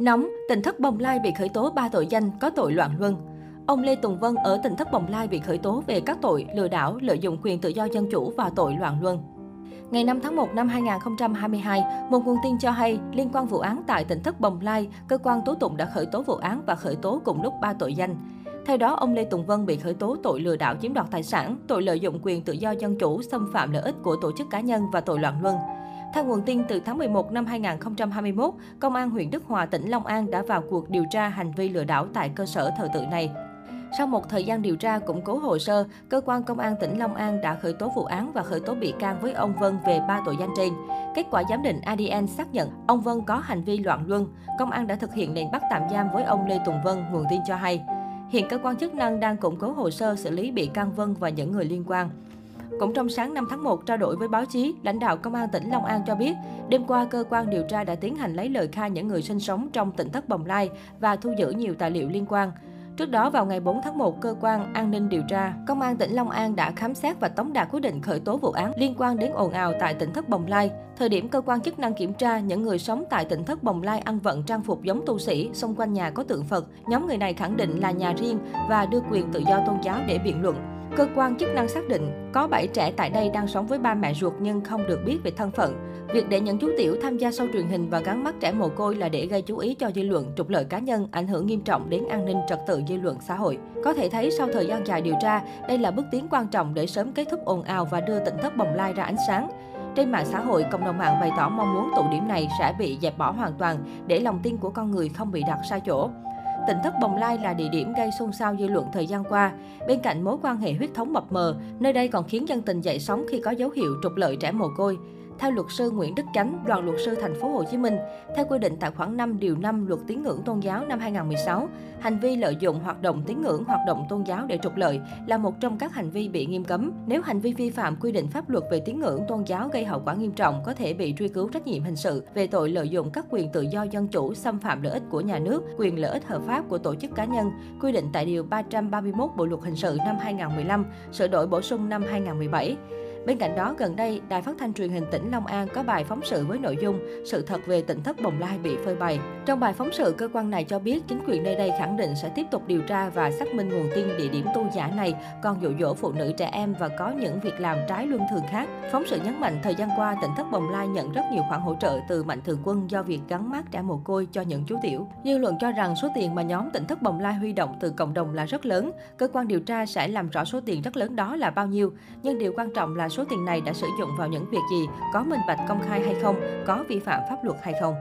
Nóng, tỉnh thất Bồng Lai bị khởi tố 3 tội danh có tội loạn luân. Ông Lê Tùng Vân ở tỉnh thất Bồng Lai bị khởi tố về các tội lừa đảo, lợi dụng quyền tự do dân chủ và tội loạn luân. Ngày 5 tháng 1 năm 2022, một nguồn tin cho hay liên quan vụ án tại tỉnh thất Bồng Lai, cơ quan tố tụng đã khởi tố vụ án và khởi tố cùng lúc 3 tội danh. Theo đó, ông Lê Tùng Vân bị khởi tố tội lừa đảo chiếm đoạt tài sản, tội lợi dụng quyền tự do dân chủ, xâm phạm lợi ích của tổ chức cá nhân và tội loạn luân. Theo nguồn tin, từ tháng 11 năm 2021, Công an huyện Đức Hòa, tỉnh Long An đã vào cuộc điều tra hành vi lừa đảo tại cơ sở thờ tự này. Sau một thời gian điều tra, củng cố hồ sơ, cơ quan công an tỉnh Long An đã khởi tố vụ án và khởi tố bị can với ông Vân về ba tội danh trên. Kết quả giám định ADN xác nhận ông Vân có hành vi loạn luân. Công an đã thực hiện lệnh bắt tạm giam với ông Lê Tùng Vân, nguồn tin cho hay. Hiện cơ quan chức năng đang củng cố hồ sơ xử lý bị can Vân và những người liên quan. Cũng trong sáng 5 tháng 1, trao đổi với báo chí, lãnh đạo Công an tỉnh Long An cho biết, đêm qua cơ quan điều tra đã tiến hành lấy lời khai những người sinh sống trong tỉnh thất Bồng Lai và thu giữ nhiều tài liệu liên quan. Trước đó, vào ngày 4 tháng 1, cơ quan an ninh điều tra, Công an tỉnh Long An đã khám xét và tống đạt quyết định khởi tố vụ án liên quan đến ồn ào tại tỉnh thất Bồng Lai. Thời điểm cơ quan chức năng kiểm tra, những người sống tại tỉnh thất Bồng Lai ăn vận trang phục giống tu sĩ, xung quanh nhà có tượng Phật. Nhóm người này khẳng định là nhà riêng và đưa quyền tự do tôn giáo để biện luận. Cơ quan chức năng xác định có 7 trẻ tại đây đang sống với ba mẹ ruột nhưng không được biết về thân phận. Việc để những chú tiểu tham gia show truyền hình và gắn mắt trẻ mồ côi là để gây chú ý cho dư luận, trục lợi cá nhân, ảnh hưởng nghiêm trọng đến an ninh trật tự dư luận xã hội. Có thể thấy sau thời gian dài điều tra, đây là bước tiến quan trọng để sớm kết thúc ồn ào và đưa tỉnh thất bồng lai ra ánh sáng. Trên mạng xã hội, cộng đồng mạng bày tỏ mong muốn tụ điểm này sẽ bị dẹp bỏ hoàn toàn để lòng tin của con người không bị đặt sai chỗ. Tỉnh thất Bồng Lai là địa điểm gây xôn xao dư luận thời gian qua. Bên cạnh mối quan hệ huyết thống mập mờ, nơi đây còn khiến dân tình dậy sóng khi có dấu hiệu trục lợi trẻ mồ côi. Theo luật sư Nguyễn Đức Chánh, đoàn luật sư thành phố Hồ Chí Minh, theo quy định tại khoản 5 điều 5 Luật Tín ngưỡng tôn giáo năm 2016, hành vi lợi dụng hoạt động tín ngưỡng, hoạt động tôn giáo để trục lợi là một trong các hành vi bị nghiêm cấm. Nếu hành vi vi phạm quy định pháp luật về tín ngưỡng tôn giáo gây hậu quả nghiêm trọng có thể bị truy cứu trách nhiệm hình sự về tội lợi dụng các quyền tự do dân chủ, xâm phạm lợi ích của nhà nước, quyền lợi ích hợp pháp của tổ chức cá nhân, quy định tại điều 331 Bộ luật hình sự năm 2015, sửa đổi bổ sung năm 2017. Bên cạnh đó, gần đây, Đài Phát thanh truyền hình tỉnh Long An có bài phóng sự với nội dung sự thật về tỉnh thất Bồng Lai bị phơi bày. Trong bài phóng sự, cơ quan này cho biết chính quyền nơi đây khẳng định sẽ tiếp tục điều tra và xác minh nguồn tin địa điểm tu giả này còn dụ dỗ phụ nữ trẻ em và có những việc làm trái luân thường khác. Phóng sự nhấn mạnh thời gian qua, tỉnh thất Bồng Lai nhận rất nhiều khoản hỗ trợ từ mạnh thường quân do việc gắn mát trẻ mồ côi cho những chú tiểu. Dư luận cho rằng số tiền mà nhóm tỉnh thất Bồng Lai huy động từ cộng đồng là rất lớn. Cơ quan điều tra sẽ làm rõ số tiền rất lớn đó là bao nhiêu. Nhưng điều quan trọng là số tiền này đã sử dụng vào những việc gì, có minh bạch công khai hay không, có vi phạm pháp luật hay không.